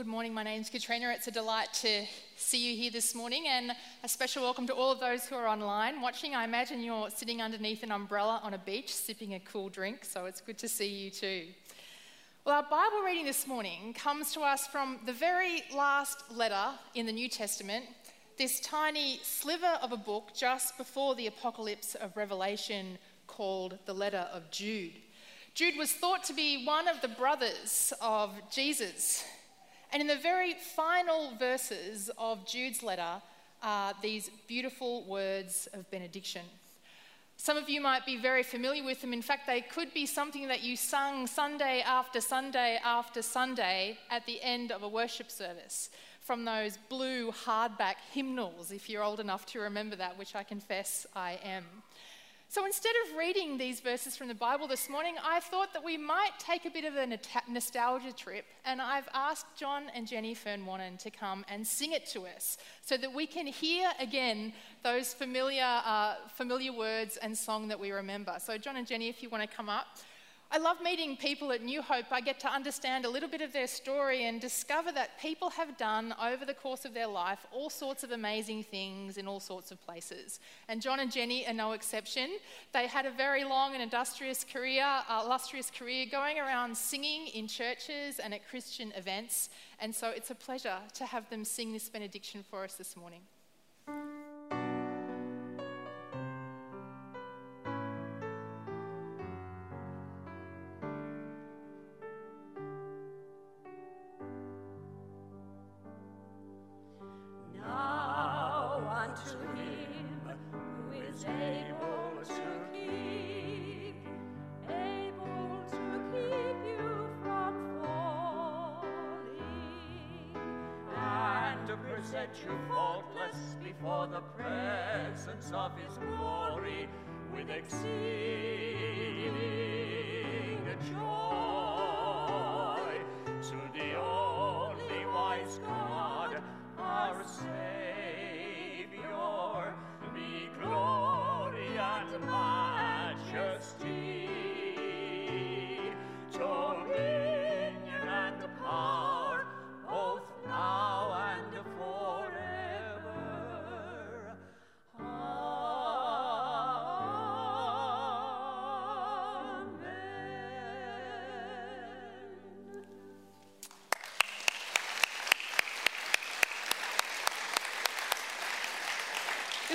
Good morning. My name's Katrina. It's a delight to see you here this morning, and a special welcome to all of those who are online watching. I imagine you're sitting underneath an umbrella on a beach sipping a cool drink, so it's good to see you too. Well, our Bible reading this morning comes to us from the very last letter in the New Testament, this tiny sliver of a book just before the apocalypse of Revelation called the letter of Jude. Jude was thought to be one of the brothers of Jesus. And in the very final verses of Jude's letter are these beautiful words of benediction. Some of you might be very familiar with them. In fact, they could be something that you sung Sunday after Sunday after Sunday at the end of a worship service from those blue hardback hymnals, if you're old enough to remember that, which I confess I am. So instead of reading these verses from the Bible this morning, I thought that we might take a bit of a nostalgia trip, and I've asked John and Jenny Fernwannon to come and sing it to us so that we can hear again those familiar, uh, familiar words and song that we remember. So, John and Jenny, if you want to come up. I love meeting people at New Hope. I get to understand a little bit of their story and discover that people have done over the course of their life all sorts of amazing things in all sorts of places. And John and Jenny are no exception. They had a very long and industrious career, uh, illustrious career going around singing in churches and at Christian events. And so it's a pleasure to have them sing this benediction for us this morning. Present you faultless before the presence of his glory with exceeding joy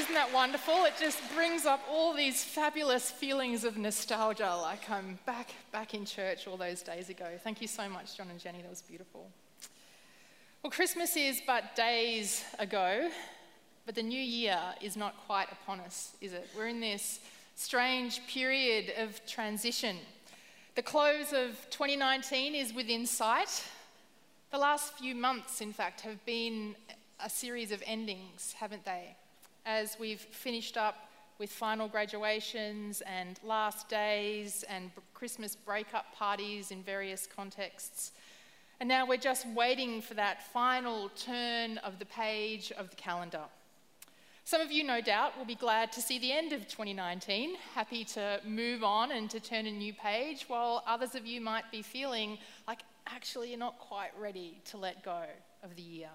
Isn't that wonderful? It just brings up all these fabulous feelings of nostalgia, like I'm back, back in church all those days ago. Thank you so much, John and Jenny. That was beautiful. Well, Christmas is but days ago, but the new year is not quite upon us, is it? We're in this strange period of transition. The close of 2019 is within sight. The last few months, in fact, have been a series of endings, haven't they? As we've finished up with final graduations and last days and Christmas breakup parties in various contexts. And now we're just waiting for that final turn of the page of the calendar. Some of you, no doubt, will be glad to see the end of 2019, happy to move on and to turn a new page, while others of you might be feeling like actually you're not quite ready to let go of the year.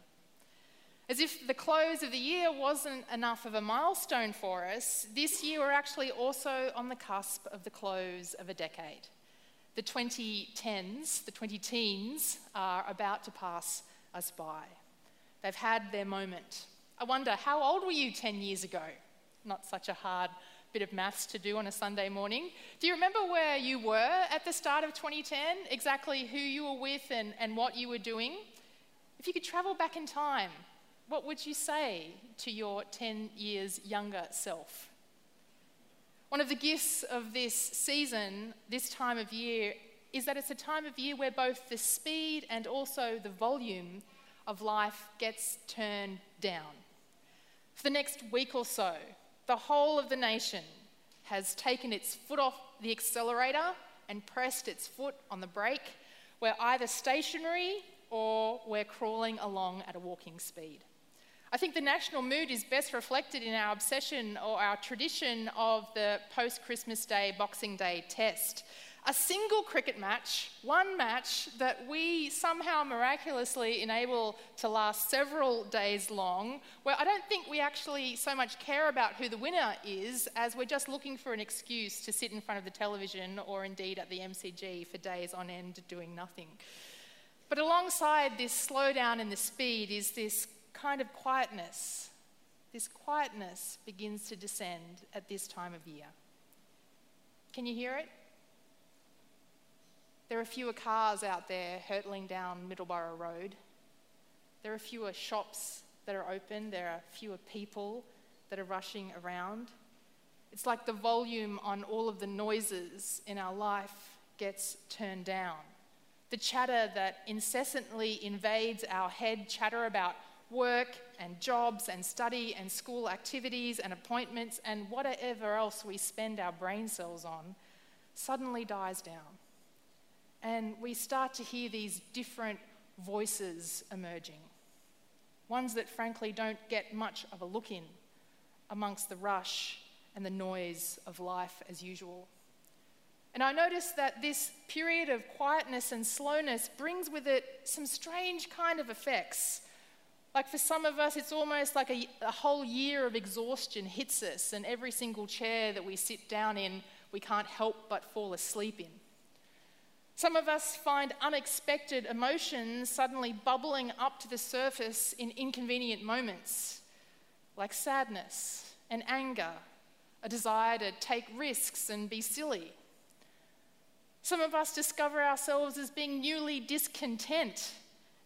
As if the close of the year wasn't enough of a milestone for us, this year we're actually also on the cusp of the close of a decade. The 2010s, the 20 teens, are about to pass us by. They've had their moment. I wonder, how old were you 10 years ago? Not such a hard bit of maths to do on a Sunday morning. Do you remember where you were at the start of 2010? Exactly who you were with and, and what you were doing? If you could travel back in time, what would you say to your 10 years younger self? One of the gifts of this season, this time of year, is that it's a time of year where both the speed and also the volume of life gets turned down. For the next week or so, the whole of the nation has taken its foot off the accelerator and pressed its foot on the brake. We're either stationary or we're crawling along at a walking speed. I think the national mood is best reflected in our obsession or our tradition of the post Christmas Day, Boxing Day test. a single cricket match, one match that we somehow miraculously enable to last several days long, where I don't think we actually so much care about who the winner is as we're just looking for an excuse to sit in front of the television or indeed at the MCG for days on end doing nothing. But alongside this slowdown in the speed is this kind of quietness. This quietness begins to descend at this time of year. Can you hear it? There are fewer cars out there hurtling down Middleborough Road. There are fewer shops that are open. There are fewer people that are rushing around. It's like the volume on all of the noises in our life gets turned down. The chatter that incessantly invades our head, chatter about work and jobs and study and school activities and appointments and whatever else we spend our brain cells on, suddenly dies down. And we start to hear these different voices emerging. Ones that, frankly, don't get much of a look in amongst the rush and the noise of life as usual. And I notice that this period of quietness and slowness brings with it some strange kind of effects. Like for some of us, it's almost like a, a, whole year of exhaustion hits us, and every single chair that we sit down in, we can't help but fall asleep in. Some of us find unexpected emotions suddenly bubbling up to the surface in inconvenient moments, like sadness and anger, a desire to take risks and be silly. Some of us discover ourselves as being newly discontent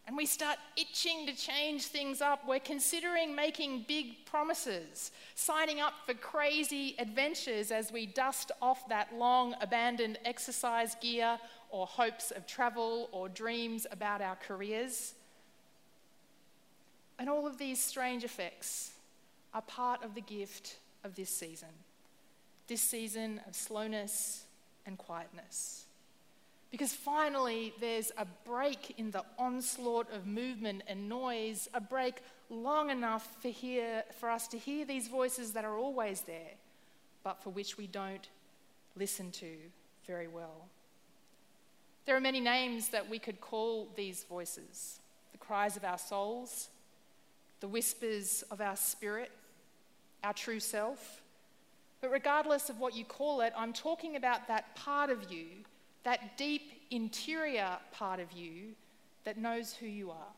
and we start itching to change things up. We're considering making big promises, signing up for crazy adventures as we dust off that long abandoned exercise gear or hopes of travel or dreams about our careers. And all of these strange effects are part of the gift of this season this season of slowness and quietness. Because finally, there's a break in the onslaught of movement and noise, a break long enough for, hear, for us to hear these voices that are always there, but for which we don't listen to very well. There are many names that we could call these voices the cries of our souls, the whispers of our spirit, our true self. But regardless of what you call it, I'm talking about that part of you, that deep interior part of you that knows who you are,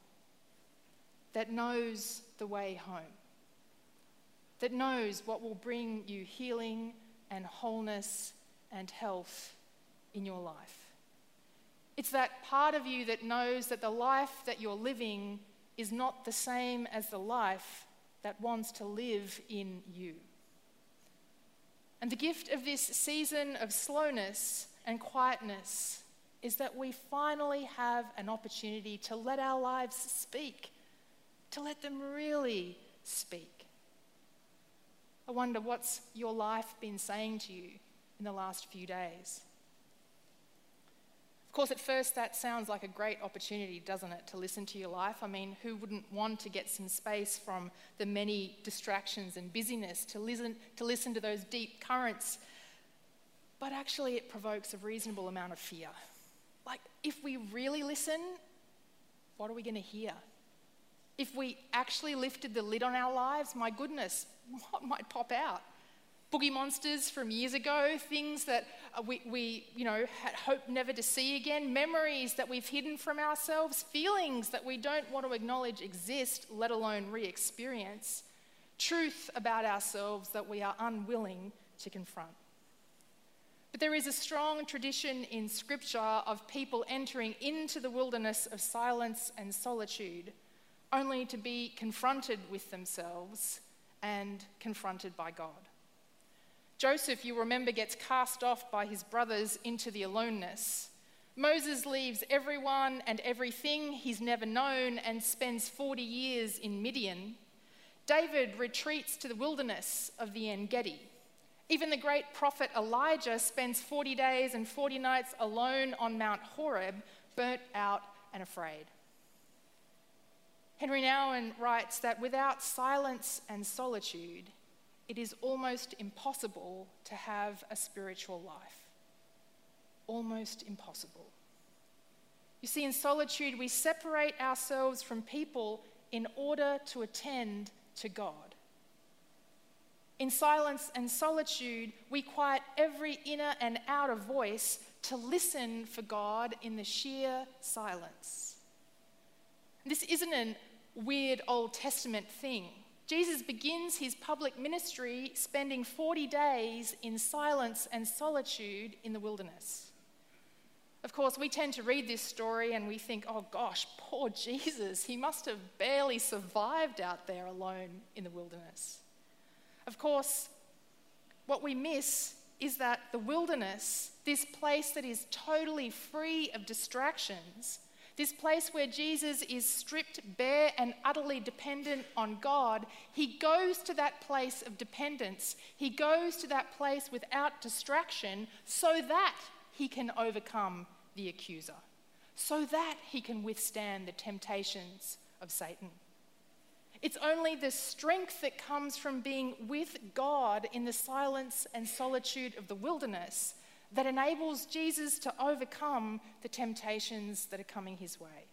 that knows the way home, that knows what will bring you healing and wholeness and health in your life. It's that part of you that knows that the life that you're living is not the same as the life that wants to live in you. And the gift of this season of slowness and quietness is that we finally have an opportunity to let our lives speak, to let them really speak. I wonder what's your life been saying to you in the last few days? Of course, at first, that sounds like a great opportunity, doesn't it, to listen to your life? I mean, who wouldn't want to get some space from the many distractions and busyness to listen to, listen to those deep currents? But actually, it provokes a reasonable amount of fear. Like, if we really listen, what are we going to hear? If we actually lifted the lid on our lives, my goodness, what might pop out? boogie monsters from years ago, things that uh, we, we, you know, had hoped never to see again, memories that we've hidden from ourselves, feelings that we don't want to acknowledge exist, let alone re experience, truth about ourselves that we are unwilling to confront. But there is a strong tradition in Scripture of people entering into the wilderness of silence and solitude only to be confronted with themselves and confronted by God. Joseph, you remember, gets cast off by his brothers into the aloneness. Moses leaves everyone and everything he's never known and spends 40 years in Midian. David retreats to the wilderness of the En Gedi. Even the great prophet Elijah spends 40 days and 40 nights alone on Mount Horeb, burnt out and afraid. Henri Nouwen writes that without silence and solitude, it is almost impossible to have a spiritual life. almost impossible. You see, in solitude, we separate ourselves from people in order to attend to God. In silence and solitude, we quiet every inner and outer voice to listen for God in the sheer silence. This isn't a weird Old Testament thing. Jesus begins his public ministry spending 40 days in silence and solitude in the wilderness. Of course, we tend to read this story and we think, oh gosh, poor Jesus, he must have barely survived out there alone in the wilderness. Of course, what we miss is that the wilderness, this place that is totally free of distractions, this place where Jesus is stripped bare and utterly dependent on God, he goes to that place of dependence. He goes to that place without distraction so that he can overcome the accuser, so that he can withstand the temptations of Satan. It's only the strength that comes from being with God in the silence and solitude of the wilderness that enables Jesus to overcome the temptations that are coming his way.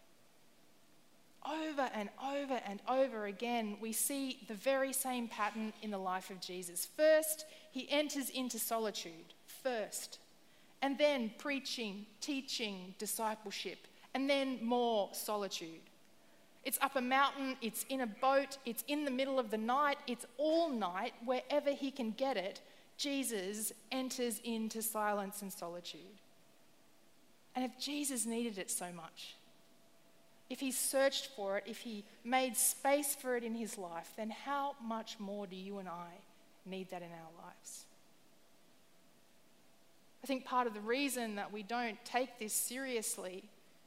Over and over and over again, we see the very same pattern in the life of Jesus. First, he enters into solitude, first, and then preaching, teaching, discipleship, and then more solitude. It's up a mountain, it's in a boat, it's in the middle of the night, it's all night, wherever he can get it Jesus enters into silence and solitude. And if Jesus needed it so much, if he searched for it, if he made space for it in his life, then how much more do you and I need that in our lives? I think part of the reason that we don't take this seriously,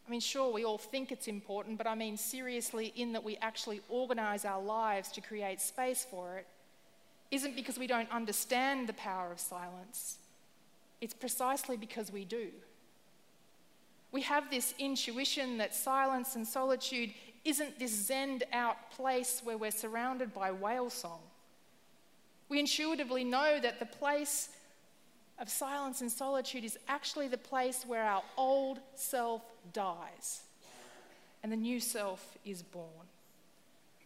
I mean, sure, we all think it's important, but I mean seriously in that we actually organize our lives to create space for it, isn't because we don't understand the power of silence, it's precisely because we do. We have this intuition that silence and solitude isn't this zened out place where we're surrounded by whale song. We intuitively know that the place of silence and solitude is actually the place where our old self dies and the new self is born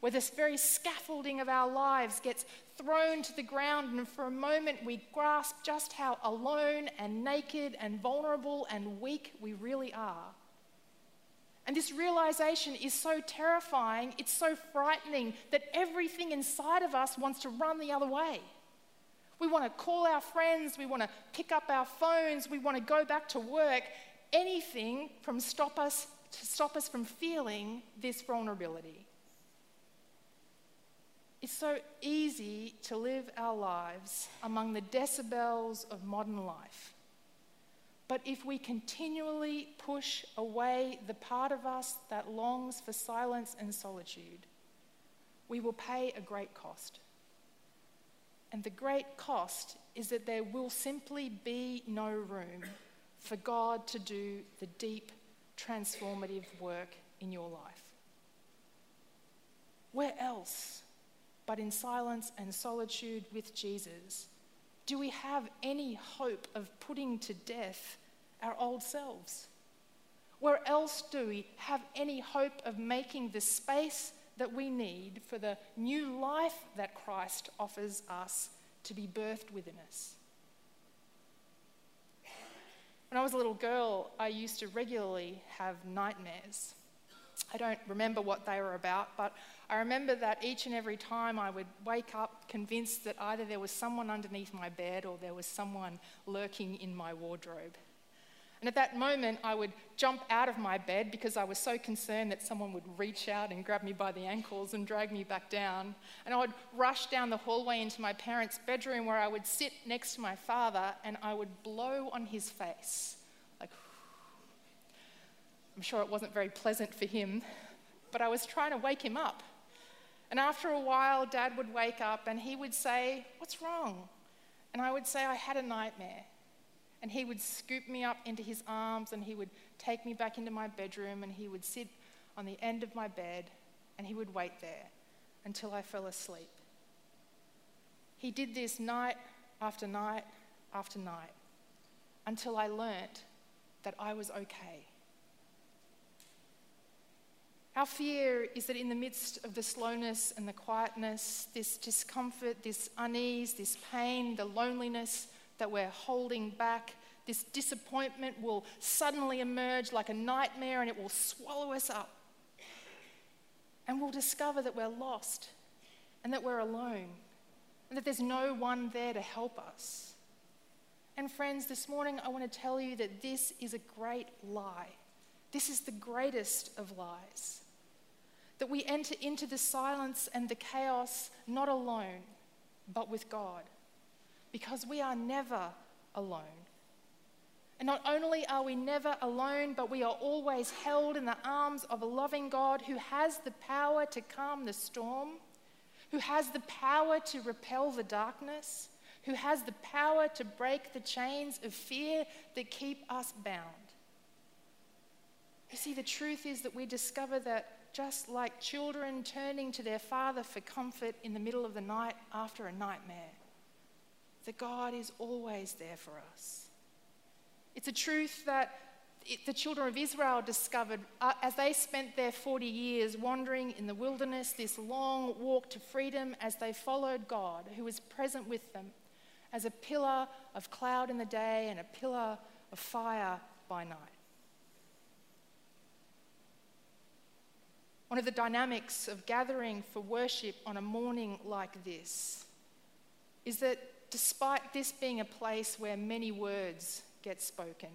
where this very scaffolding of our lives gets thrown to the ground, and for a moment we grasp just how alone and naked and vulnerable and weak we really are. And this realization is so terrifying, it's so frightening that everything inside of us wants to run the other way. We want to call our friends, we want to pick up our phones, we want to go back to work, anything from stop us to stop us from feeling this vulnerability. It's so easy to live our lives among the decibels of modern life. But if we continually push away the part of us that longs for silence and solitude, we will pay a great cost. And the great cost is that there will simply be no room for God to do the deep, transformative work in your life. Where else but in silence and solitude with Jesus, do we have any hope of putting to death our old selves? Where else do we have any hope of making the space that we need for the new life that Christ offers us to be birthed within us? When I was a little girl, I used to regularly have nightmares. I don't remember what they were about, but I remember that each and every time I would wake up convinced that either there was someone underneath my bed or there was someone lurking in my wardrobe. And at that moment, I would jump out of my bed because I was so concerned that someone would reach out and grab me by the ankles and drag me back down. And I would rush down the hallway into my parents' bedroom where I would sit next to my father and I would blow on his face Like, I'm sure it wasn't very pleasant for him, but I was trying to wake him up. And after a while, Dad would wake up and he would say, What's wrong? And I would say, I had a nightmare. And he would scoop me up into his arms and he would take me back into my bedroom and he would sit on the end of my bed and he would wait there until I fell asleep. He did this night after night after night until I learnt that I was okay. Our fear is that in the midst of the slowness and the quietness, this discomfort, this unease, this pain, the loneliness that we're holding back, this disappointment will suddenly emerge like a nightmare and it will swallow us up. And we'll discover that we're lost and that we're alone and that there's no one there to help us. And friends, this morning I want to tell you that this is a great lie. This is the greatest of lies that we enter into the silence and the chaos not alone, but with God, because we are never alone. And not only are we never alone, but we are always held in the arms of a loving God who has the power to calm the storm, who has the power to repel the darkness, who has the power to break the chains of fear that keep us bound. You see, the truth is that we discover that just like children turning to their father for comfort in the middle of the night after a nightmare. That God is always there for us. It's a truth that it, the children of Israel discovered uh, as they spent their 40 years wandering in the wilderness, this long walk to freedom, as they followed God, who was present with them as a pillar of cloud in the day and a pillar of fire by night. One of the dynamics of gathering for worship on a morning like this is that despite this being a place where many words get spoken,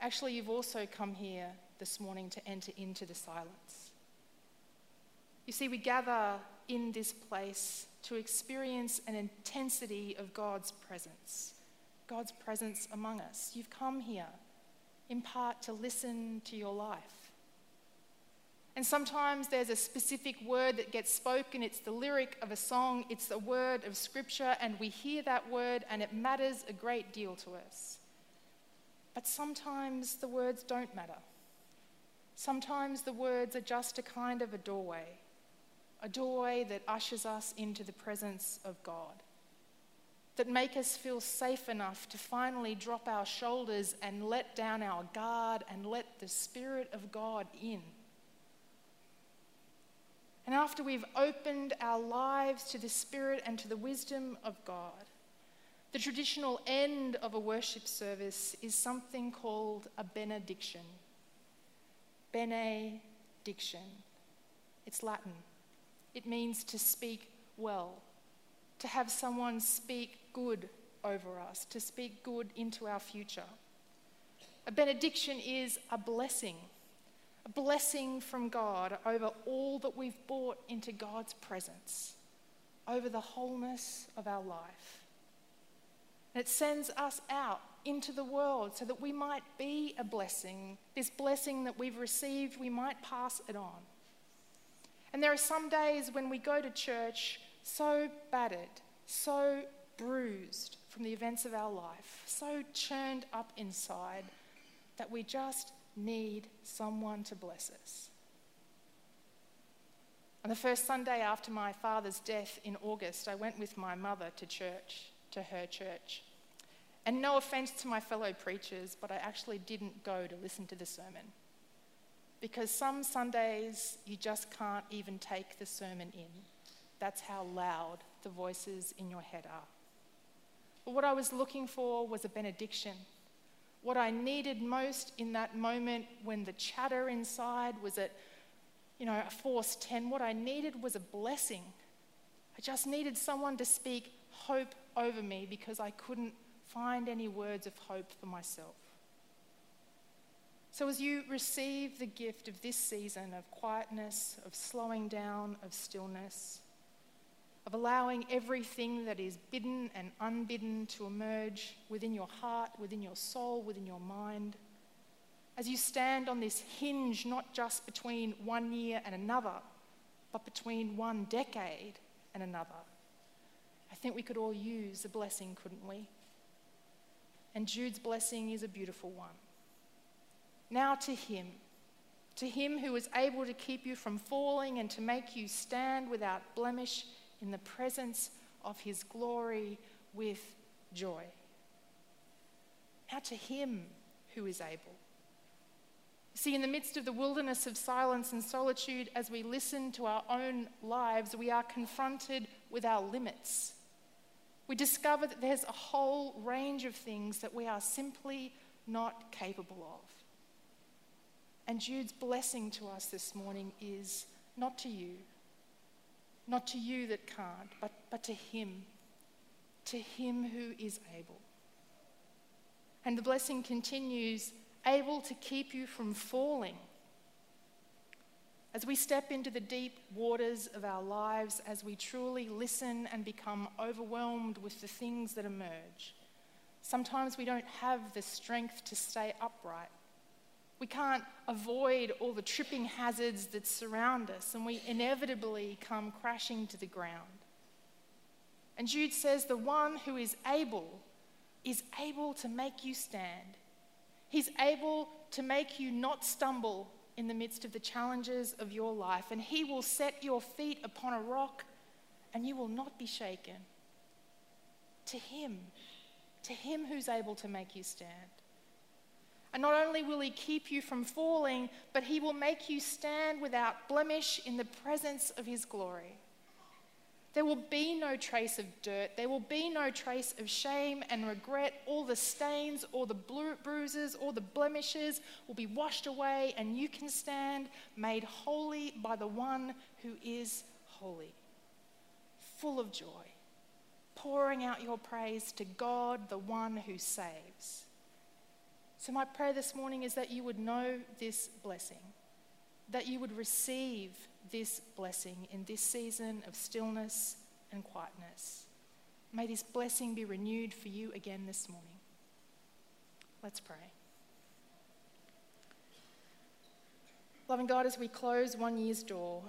actually, you've also come here this morning to enter into the silence. You see, we gather in this place to experience an intensity of God's presence, God's presence among us. You've come here in part to listen to your life and sometimes there's a specific word that gets spoken. It's the lyric of a song, it's the word of scripture, and we hear that word and it matters a great deal to us. But sometimes the words don't matter. Sometimes the words are just a kind of a doorway, a doorway that ushers us into the presence of God, that make us feel safe enough to finally drop our shoulders and let down our guard and let the Spirit of God in. And after we've opened our lives to the Spirit and to the wisdom of God, the traditional end of a worship service is something called a benediction. Benediction. It's Latin. It means to speak well, to have someone speak good over us, to speak good into our future. A benediction is a blessing a blessing from God over all that we've brought into God's presence, over the wholeness of our life. And it sends us out into the world so that we might be a blessing. This blessing that we've received, we might pass it on. And there are some days when we go to church so battered, so bruised from the events of our life, so churned up inside that we just need someone to bless us. On the first Sunday after my father's death in August, I went with my mother to church, to her church. And no offense to my fellow preachers, but I actually didn't go to listen to the sermon. Because some Sundays you just can't even take the sermon in. That's how loud the voices in your head are. But what I was looking for was a benediction what I needed most in that moment when the chatter inside was at, you know, a force 10, what I needed was a blessing. I just needed someone to speak hope over me because I couldn't find any words of hope for myself. So, as you receive the gift of this season of quietness, of slowing down, of stillness, of allowing everything that is bidden and unbidden to emerge within your heart, within your soul, within your mind. As you stand on this hinge, not just between one year and another, but between one decade and another, I think we could all use a blessing, couldn't we? And Jude's blessing is a beautiful one. Now to him, to him who is able to keep you from falling and to make you stand without blemish in the presence of his glory with joy. Now, to him who is able. See, in the midst of the wilderness of silence and solitude, as we listen to our own lives, we are confronted with our limits. We discover that there's a whole range of things that we are simply not capable of. And Jude's blessing to us this morning is not to you, not to you that can't, but, but to Him, to Him who is able. And the blessing continues able to keep you from falling. As we step into the deep waters of our lives, as we truly listen and become overwhelmed with the things that emerge, sometimes we don't have the strength to stay upright. We can't avoid all the tripping hazards that surround us, and we inevitably come crashing to the ground. And Jude says, The one who is able is able to make you stand. He's able to make you not stumble in the midst of the challenges of your life, and He will set your feet upon a rock and you will not be shaken. To Him, to Him who's able to make you stand. And not only will He keep you from falling, but He will make you stand without blemish in the presence of His glory. There will be no trace of dirt. There will be no trace of shame and regret. All the stains, all the bruises, all the blemishes will be washed away, and you can stand made holy by the one who is holy, full of joy, pouring out your praise to God, the one who saves. So, my prayer this morning is that you would know this blessing, that you would receive this blessing in this season of stillness and quietness. May this blessing be renewed for you again this morning. Let's pray. Loving God, as we close one year's door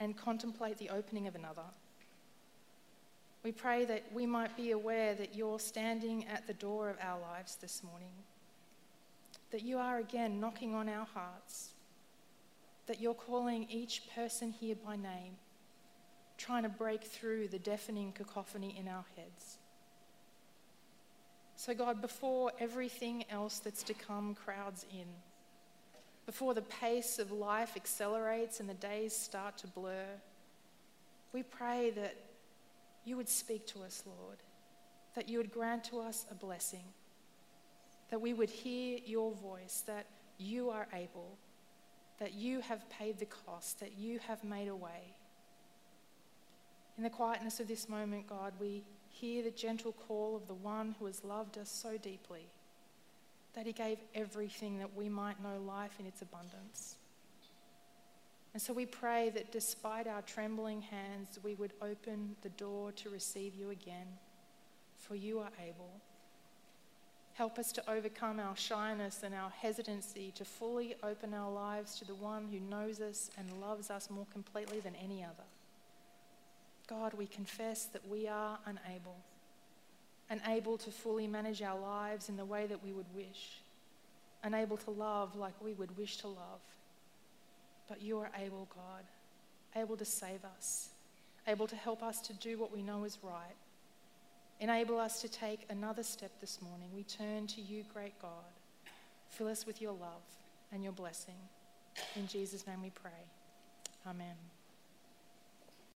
and contemplate the opening of another, we pray that we might be aware that you're standing at the door of our lives this morning, that you are again knocking on our hearts that you're calling each person here by name, trying to break through the deafening cacophony in our heads. So, God, before everything else that's to come crowds in, before the pace of life accelerates and the days start to blur, we pray that you would speak to us, Lord, that you would grant to us a blessing, that we would hear your voice, that you are able that you have paid the cost, that you have made a way. In the quietness of this moment, God, we hear the gentle call of the one who has loved us so deeply that he gave everything that we might know life in its abundance. And so we pray that despite our trembling hands, we would open the door to receive you again, for you are able. Help us to overcome our shyness and our hesitancy to fully open our lives to the one who knows us and loves us more completely than any other. God, we confess that we are unable, unable to fully manage our lives in the way that we would wish, unable to love like we would wish to love. But you are able, God, able to save us, able to help us to do what we know is right Enable us to take another step this morning. We turn to you, great God. Fill us with your love and your blessing. In Jesus' name we pray. Amen.